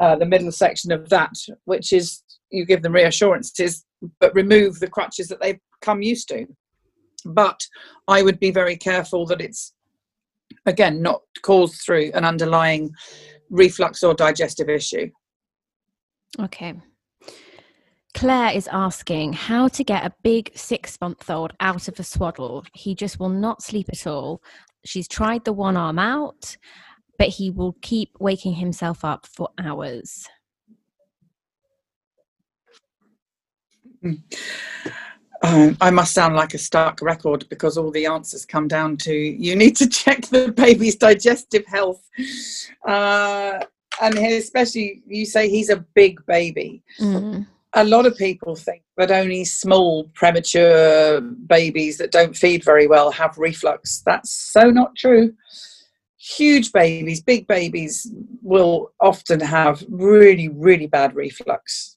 uh, the middle section of that, which is you give them reassurances but remove the crutches that they've come used to. But I would be very careful that it's again not caused through an underlying reflux or digestive issue. Okay. Claire is asking how to get a big six month old out of a swaddle. He just will not sleep at all. She's tried the one arm out, but he will keep waking himself up for hours. Um, I must sound like a stark record because all the answers come down to you need to check the baby's digestive health. Uh, and especially, you say he's a big baby. Mm a lot of people think that only small premature babies that don't feed very well have reflux. That's so not true. Huge babies, big babies will often have really, really bad reflux.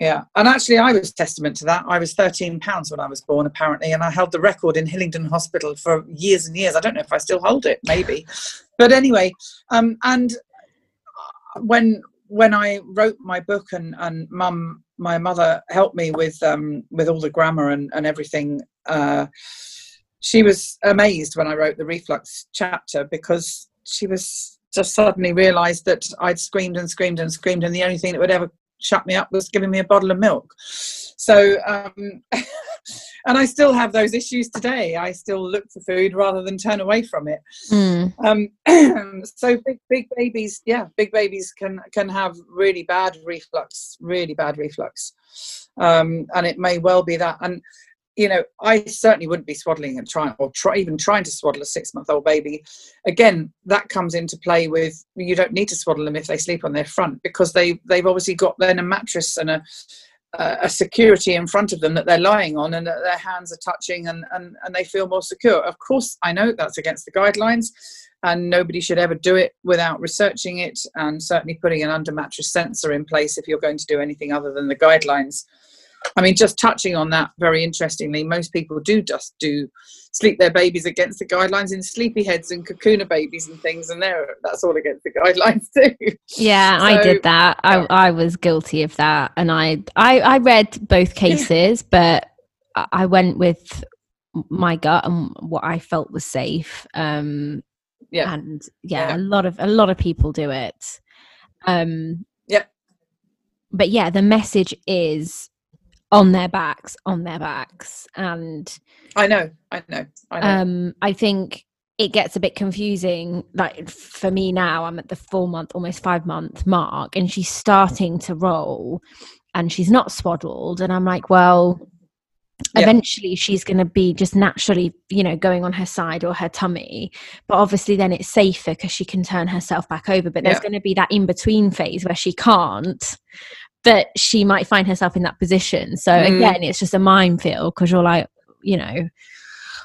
Yeah, and actually, I was testament to that. I was 13 pounds when I was born, apparently, and I held the record in Hillingdon Hospital for years and years. I don't know if I still hold it, maybe, but anyway. Um, and when when I wrote my book and and mum, my mother helped me with um, with all the grammar and and everything. Uh, she was amazed when I wrote the reflux chapter because she was just suddenly realised that I'd screamed and screamed and screamed, and the only thing that would ever shut me up was giving me a bottle of milk. So, um, and I still have those issues today. I still look for food rather than turn away from it. Mm. Um, so big, big babies, yeah, big babies can can have really bad reflux, really bad reflux, um, and it may well be that. And you know, I certainly wouldn't be swaddling and trying, or try, even trying to swaddle a six-month-old baby. Again, that comes into play with you don't need to swaddle them if they sleep on their front because they they've obviously got then a mattress and a a security in front of them that they're lying on and that their hands are touching and, and, and they feel more secure. Of course, I know that's against the guidelines and nobody should ever do it without researching it and certainly putting an under mattress sensor in place if you're going to do anything other than the guidelines. I mean, just touching on that very interestingly, most people do just do sleep their babies against the guidelines in sleepy heads and cocooner babies and things, and there that's all against the guidelines too. Yeah, so, I did that. I, I was guilty of that, and I I, I read both cases, yeah. but I went with my gut and what I felt was safe. Um, yeah, and yeah, yeah, a lot of a lot of people do it. Um, yeah, but yeah, the message is on their backs, on their backs. And I know, I know, I know. Um, I think it gets a bit confusing. Like for me now, I'm at the four month, almost five month mark, and she's starting to roll. and she's not swaddled and i'm like well yeah. eventually she's going to be just naturally you know going on her side or her tummy but obviously then it's safer because she can turn herself back over but there's yeah. going to be that in between phase where she can't but she might find herself in that position. So mm. again it's just a minefield because you're like you know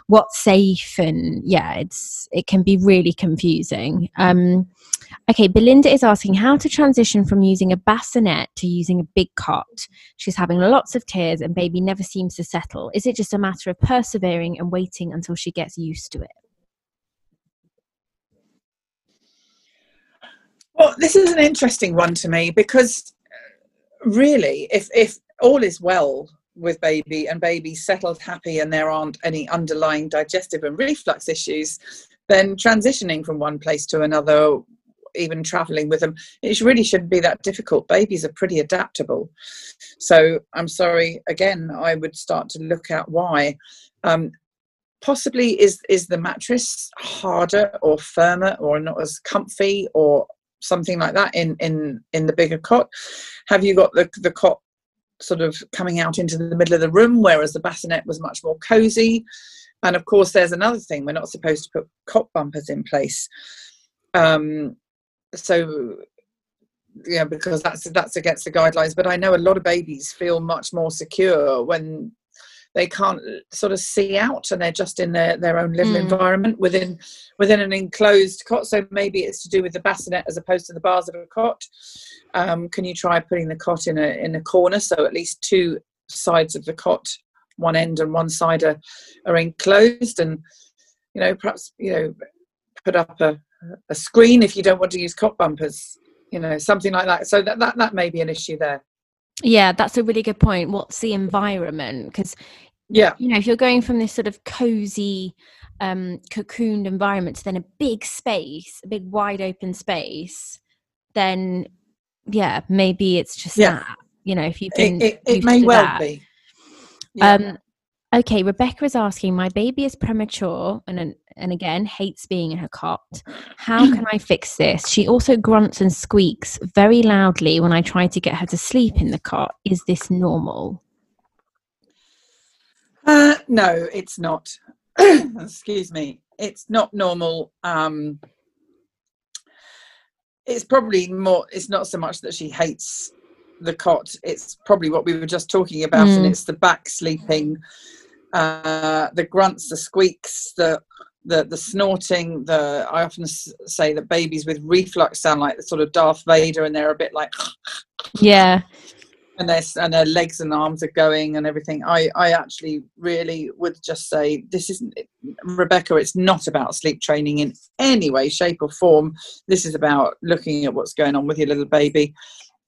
what's safe and yeah it's it can be really confusing. Um okay belinda is asking how to transition from using a bassinet to using a big cot. She's having lots of tears and baby never seems to settle. Is it just a matter of persevering and waiting until she gets used to it? Well this is an interesting one to me because really? If if all is well with baby and baby's settled happy and there aren't any underlying digestive and reflux issues then transitioning from one place to another even traveling with them it really shouldn't be that difficult. Babies are pretty adaptable. So i'm sorry again i would start to look at why. Um, possibly is is the mattress harder or firmer or not as comfy or something like that in in in the bigger cot have you got the the cot sort of coming out into the middle of the room, whereas the bassinet was much more cozy. And of course, there's another thing: we're not supposed to put cot bumpers in place. Um, so, yeah, because that's that's against the guidelines. But I know a lot of babies feel much more secure when they can't sort of see out and they're just in their, their own little mm. environment within within an enclosed cot. So maybe it's to do with the bassinet as opposed to the bars of a cot. Um, can you try putting the cot in a in a corner so at least two sides of the cot one end and one side are, are enclosed? And you know perhaps you know put up a, a screen if you don't want to use cot bumpers you know something like that. So that, that that may be an issue there yeah, that's a really good point. What's the environment? Because yeah, you know, if you're going from this sort of cozy, um, cocooned environment to then a big space, a big wide open space, then yeah, maybe it's just yeah. that. You know, if you've been, it, it, it may well that. be. Yeah. Um, okay, Rebecca is asking, my baby is premature and and again hates being in her cot. How can I fix this? She also grunts and squeaks very loudly when I try to get her to sleep in the cot. Is this normal? Uh, no, it's not. Excuse me. It's not normal. Um, it's probably more, it's not so much that she hates the cot, it's probably what we were just talking about, mm. and it's the back sleeping uh, the grunts, the squeaks, the the the snorting. The I often say that babies with reflux sound like the sort of Darth Vader, and they're a bit like yeah. And their and their legs and arms are going and everything. I I actually really would just say this isn't Rebecca. It's not about sleep training in any way, shape, or form. This is about looking at what's going on with your little baby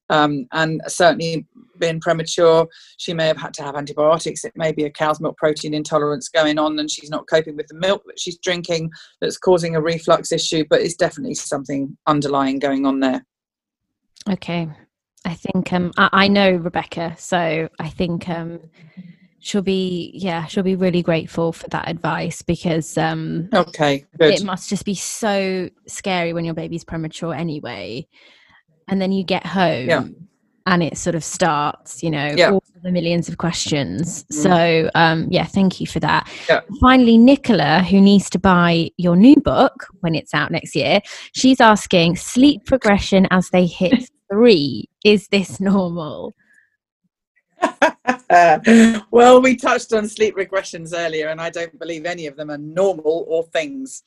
um, and certainly being premature, she may have had to have antibiotics. It may be a cow's milk protein intolerance going on, and she's not coping with the milk that she's drinking that's causing a reflux issue. But it's definitely something underlying going on there. Okay, I think um, I, I know Rebecca, so I think um, she'll be yeah she'll be really grateful for that advice because um, okay, good. it must just be so scary when your baby's premature anyway and then you get home yeah. and it sort of starts you know yeah. all the millions of questions mm. so um yeah thank you for that yeah. finally nicola who needs to buy your new book when it's out next year she's asking sleep progression as they hit three is this normal well, we touched on sleep regressions earlier, and I don't believe any of them are normal or things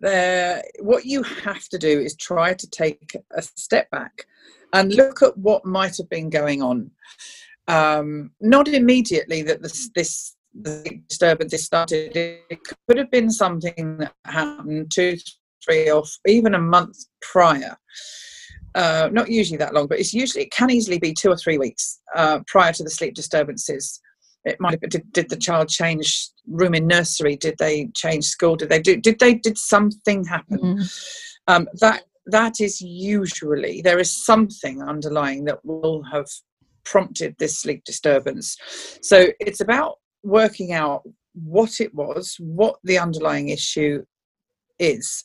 there what you have to do is try to take a step back and look at what might have been going on. Um, not immediately that this, this the disturbance started. It could have been something that happened two three or even a month prior. Uh, not usually that long but it's usually it can easily be two or three weeks uh, prior to the sleep disturbances it might have been, did, did the child change room in nursery did they change school did they do did they did something happen mm. um, that that is usually there is something underlying that will have prompted this sleep disturbance so it's about working out what it was what the underlying issue is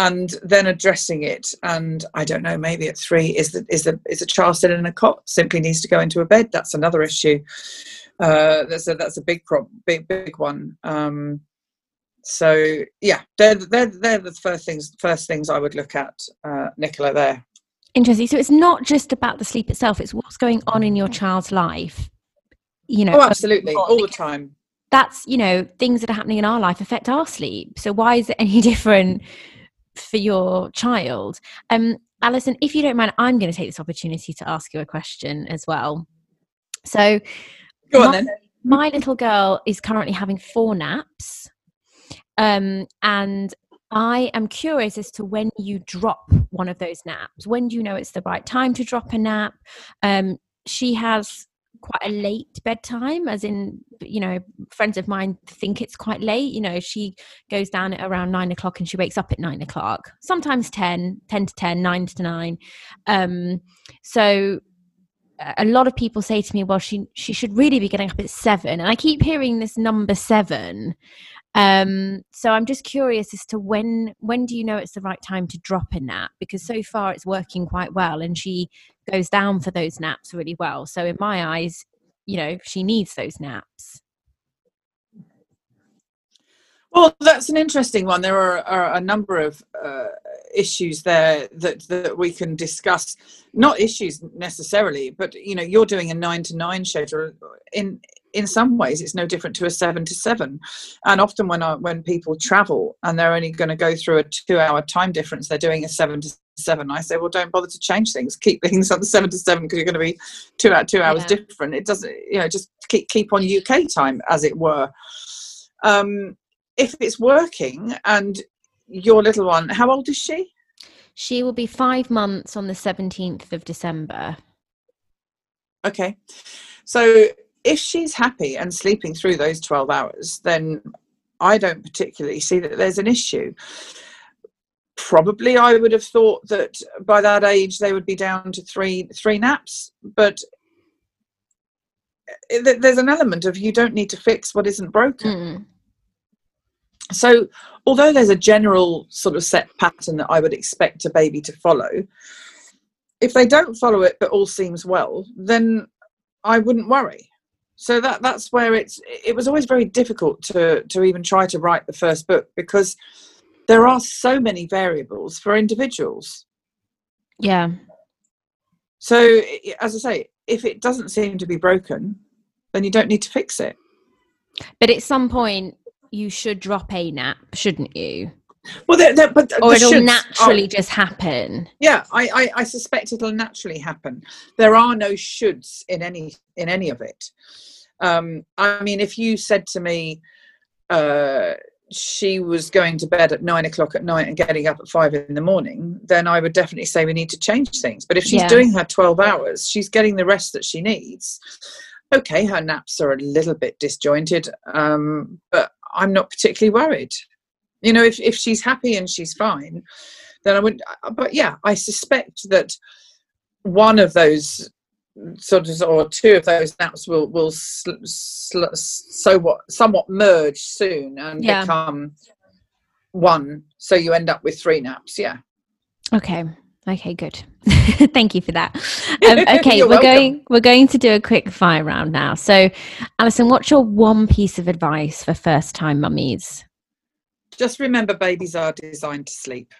and then addressing it. And I don't know, maybe at three, is the is the is a child still in a cot? Simply needs to go into a bed. That's another issue. Uh, that's a that's a big problem, big big one. Um, so yeah, they're they're they're the first things first things I would look at, uh, Nicola. There. Interesting. So it's not just about the sleep itself; it's what's going on in your child's life. You know. Oh, absolutely, all the time. That's you know things that are happening in our life affect our sleep. So why is it any different for your child. Um, Alison, if you don't mind, I'm going to take this opportunity to ask you a question as well. So, Go on my, then. My little girl is currently having four naps. Um, and I am curious as to when you drop one of those naps. When do you know it's the right time to drop a nap? Um, she has quite a late bedtime as in you know friends of mine think it's quite late you know she goes down at around nine o'clock and she wakes up at nine o'clock sometimes 10 10 to 10 9 to 9 um so a lot of people say to me well she she should really be getting up at seven. And i keep hearing this number seven. Um so i'm just curious as to when when do you know it's the right time to drop a nap? Because so far it's working quite well and she goes down for those naps really well. So in my eyes you know she needs those naps. Well that's an interesting one. There are, are a number of uh, issues there that that we can discuss. Not issues necessarily but you know you're doing a 9 to 9 schedule. In in some ways it's no different to a seven to seven. And often when I, when people travel and they're only going to go through a two hour time difference they're doing a seven to seven. I say well don't bother to change things. Keep things on the seven to seven because you're going to be two out two hours yeah. different. It doesn't you know just keep keep on uk time as it were. Um if it's working and your little one how old is she she will be five months on the 17th of december okay so if she's happy and sleeping through those 12 hours, then I don't particularly see that there's an issue. Probably I would have thought that by that age they would be down to three three naps, but there's an element of you don't need to fix what isn't broken. Mm. So, although there's a general sort of set pattern that I would expect a baby to follow, if they don't follow it but all seems well, then I wouldn't worry. So that that's where it's it was always very difficult to to even try to write the first book because there are so many variables for individuals. Yeah. So as i say if it doesn't seem to be broken then you don't need to fix it. But at some point you should drop a nap shouldn't you well, they're, they're, but or it'll naturally are, just happen. Yeah, I, I, I suspect it'll naturally happen. There are no shoulds in any in any of it. Um, I mean, if you said to me, uh, she was going to bed at nine o'clock at night and getting up at five in the morning, then I would definitely say we need to change things. But if she's yeah. doing her 12 hours, she's getting the rest that she needs. Okay, her naps are a little bit disjointed, um, but I'm not particularly worried. You know, if, if she's happy and she's fine, then I would. Uh, but yeah, I suspect that one of those sort of or two of those naps will will sl- sl- so what somewhat merge soon and yeah. become one so you end up with three naps yeah okay okay good thank you for that um, okay we're welcome. going we're going to do a quick fire round now so alison what's your one piece of advice for first time mummies just remember babies are designed to sleep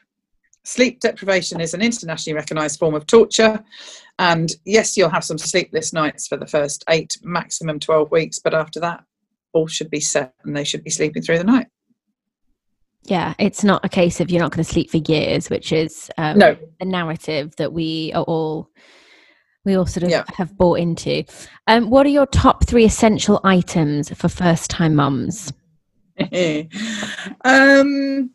Sleep deprivation is an internationally recognised form of torture. And yes, you'll have some sleepless nights for the first eight, maximum 12 weeks, but after that, all should be set and they should be sleeping through the night. Yeah, it's not a case of you're not going to sleep for years, which is um, no. the narrative that we are all we all sort of yeah. have bought into. Um, what are your top three essential items for first time mums? um,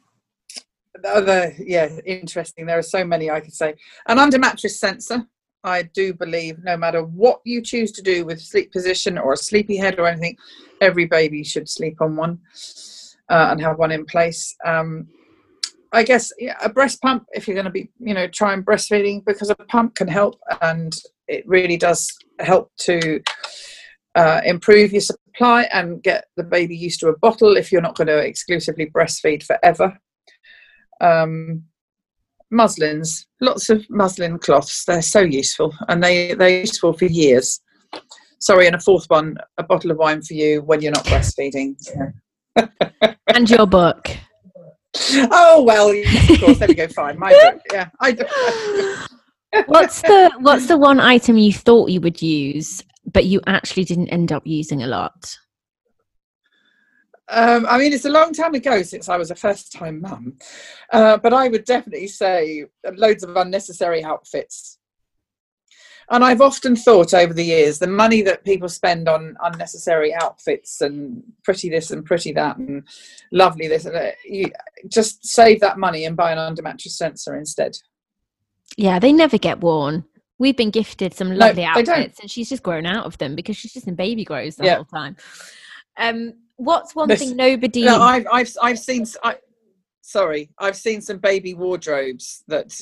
other yeah interesting there are so many i could say an under mattress sensor i do believe no matter what you choose to do with sleep position or a sleepy head or anything every baby should sleep on one uh, and have one in place um, i guess yeah, a breast pump if you're going to be you know trying breastfeeding because a pump can help and it really does help to uh, improve your supply and get the baby used to a bottle if you're not going to exclusively breastfeed forever um, muslins, lots of muslin cloths. They're so useful, and they they're useful for years. Sorry, and a fourth one, a bottle of wine for you when you're not breastfeeding. Yeah. And your book. Oh well, of course. There we go. Fine, my book. Yeah, I. Do. what's the What's the one item you thought you would use, but you actually didn't end up using a lot? Um, I mean, it's a long time ago since I was a first time mum, uh, but I would definitely say loads of unnecessary outfits. And I've often thought over the years the money that people spend on unnecessary outfits and pretty this and pretty that and lovely this and that, you just save that money and buy an under mattress sensor instead. Yeah, they never get worn. We've been gifted some lovely no, outfits, and she's just grown out of them because she's just in baby grows the yeah. whole time. Um, what's one thing nobody? No, I've I've I've seen. I, sorry, I've seen some baby wardrobes that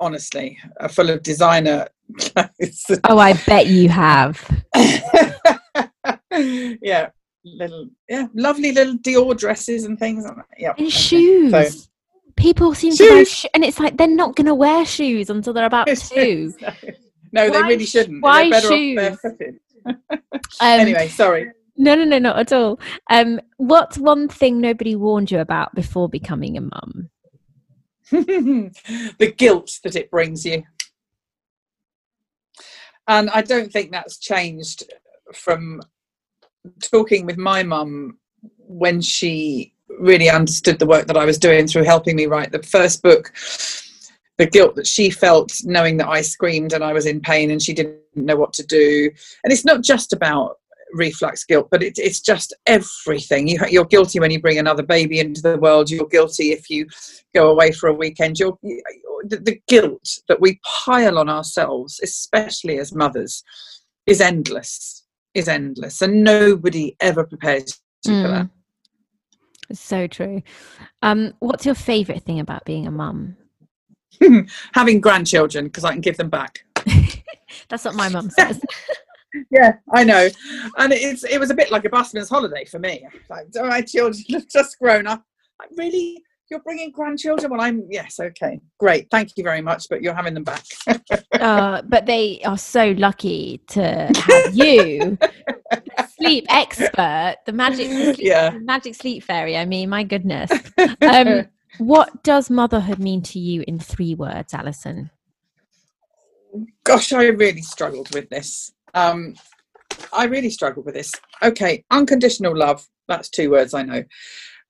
honestly are full of designer clothes. Oh, I bet you have. yeah, little yeah, lovely little Dior dresses and things. Yeah, and okay. shoes. So, People seem shoes. to wear, sh- and it's like they're not going to wear shoes until they're about two. no, they really shouldn't. Why shoes? um, anyway, sorry. No, no, no, not at all. Um, what's one thing nobody warned you about before becoming a mum? the guilt that it brings you. And I don't think that's changed from talking with my mum when she really understood the work that I was doing through helping me write the first book. The guilt that she felt knowing that I screamed and I was in pain and she didn't know what to do. And it's not just about reflux guilt, but it, it's just everything. You, you're guilty when you bring another baby into the world. You're guilty if you go away for a weekend. You're, the, the guilt that we pile on ourselves, especially as mothers, is endless. Is endless, and nobody ever prepares you mm. for that. It's so true. Um, what's your favourite thing about being a mum? Having grandchildren because I can give them back. That's what my mum says yeah, I know. And it's it was a bit like a busman's holiday for me. Like, oh, my children have just grown up. Like, really? You're bringing grandchildren? Well, I'm, yes, okay, great. Thank you very much, but you're having them back. uh, but they are so lucky to have you, sleep expert, the magic, sleep, yeah. magic sleep fairy. I mean, my goodness. Um, what does motherhood mean to you in three words, Alison? Gosh, I really struggled with this. Um, I really struggle with this. Okay, unconditional love. That's two words I know.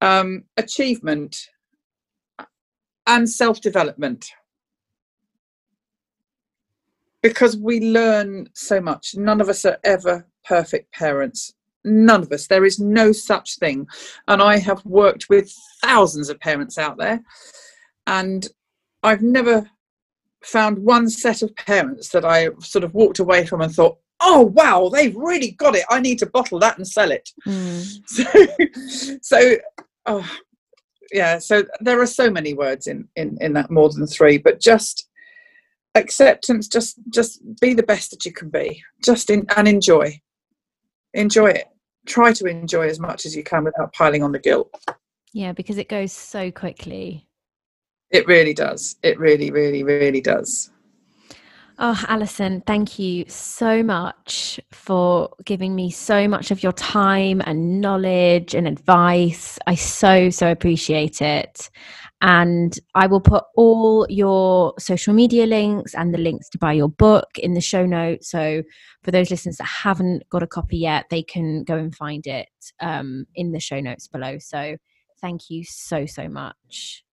Um, achievement and self development. Because we learn so much. None of us are ever perfect parents. None of us. There is no such thing. And I have worked with thousands of parents out there, and I've never found one set of parents that I sort of walked away from and thought, oh wow they've really got it. I need to bottle that and sell it. Mm. so so oh yeah so there are so many words in in in that more than three but just acceptance just just be the best that you can be. Just in and enjoy. Enjoy it. Try to enjoy as much as you can without piling on the guilt. Yeah because it goes so quickly. It really does. It really really really does Oh, Alison, thank you so much for giving me so much of your time and knowledge and advice. I so, so appreciate it. And I will put all your social media links and the links to buy your book in the show notes. So for those listeners that haven't got a copy yet, they can go and find it um, in the show notes below. So thank you so, so much.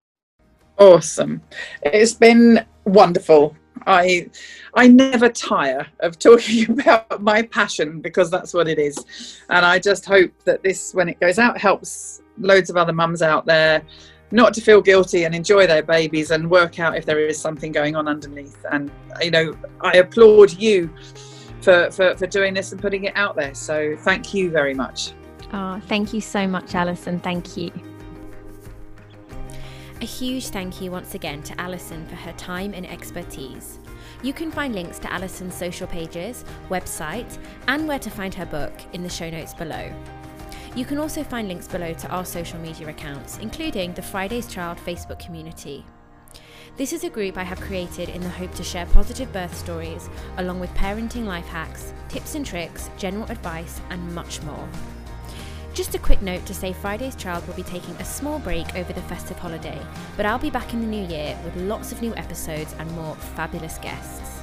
Awesome. It's been wonderful I I never tire of talking about my passion because that's what it is. And I just hope that this when it goes out helps loads of other mums out there not to feel guilty and enjoy their babies and work out if there is something going on underneath. And you know, I applaud you for, for, for doing this and putting it out there. So thank you very much. Oh, thank you so much, Alison. Thank you. A huge thank you once again to Alison for her time and expertise. You can find links to Alison's social pages, website, and where to find her book in the show notes below. You can also find links below to our social media accounts, including the Fridays Child Facebook community. This is a group I have created in the hope to share positive birth stories, along with parenting life hacks, tips and tricks, general advice, and much more. Just a quick note to say Friday's Child will be taking a small break over the festive holiday, but I'll be back in the new year with lots of new episodes and more fabulous guests.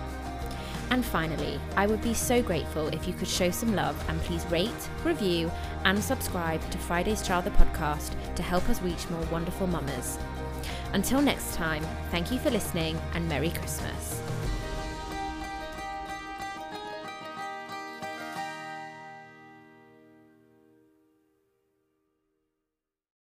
And finally, I would be so grateful if you could show some love and please rate, review, and subscribe to Friday's Child the podcast to help us reach more wonderful mamas. Until next time, thank you for listening and Merry Christmas.